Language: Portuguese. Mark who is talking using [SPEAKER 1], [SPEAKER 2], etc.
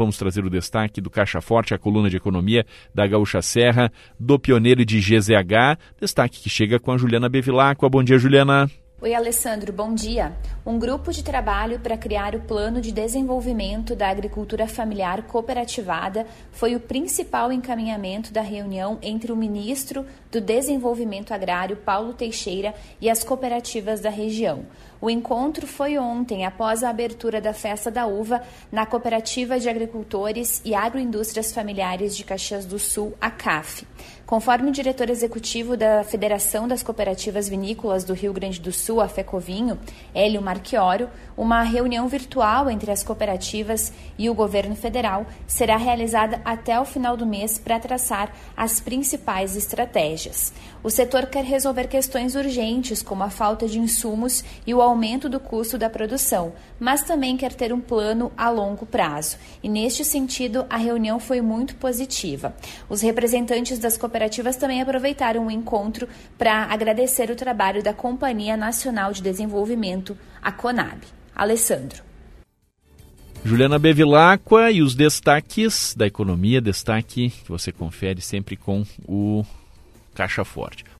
[SPEAKER 1] Vamos trazer o destaque do Caixa Forte, a coluna de economia da Gaúcha Serra, do Pioneiro de GZH. Destaque que chega com a Juliana Bevilacqua. Bom dia, Juliana.
[SPEAKER 2] Oi, Alessandro, bom dia. Um grupo de trabalho para criar o Plano de Desenvolvimento da Agricultura Familiar Cooperativada foi o principal encaminhamento da reunião entre o ministro do Desenvolvimento Agrário, Paulo Teixeira, e as cooperativas da região. O encontro foi ontem, após a abertura da Festa da Uva, na Cooperativa de Agricultores e Agroindústrias Familiares de Caxias do Sul, a CAF. Conforme o diretor executivo da Federação das Cooperativas Vinícolas do Rio Grande do Sul, a FECOVINHO, Hélio Marchioro, uma reunião virtual entre as cooperativas e o governo federal será realizada até o final do mês para traçar as principais estratégias. O setor quer resolver questões urgentes, como a falta de insumos e o aumento do custo da produção, mas também quer ter um plano a longo prazo. E neste sentido, a reunião foi muito positiva. Os representantes das cooperativas também aproveitaram o encontro para agradecer o trabalho da Companhia Nacional de Desenvolvimento, a CONAB. Alessandro.
[SPEAKER 1] Juliana Bevilacqua e os destaques da economia, destaque que você confere sempre com o Caixa Forte.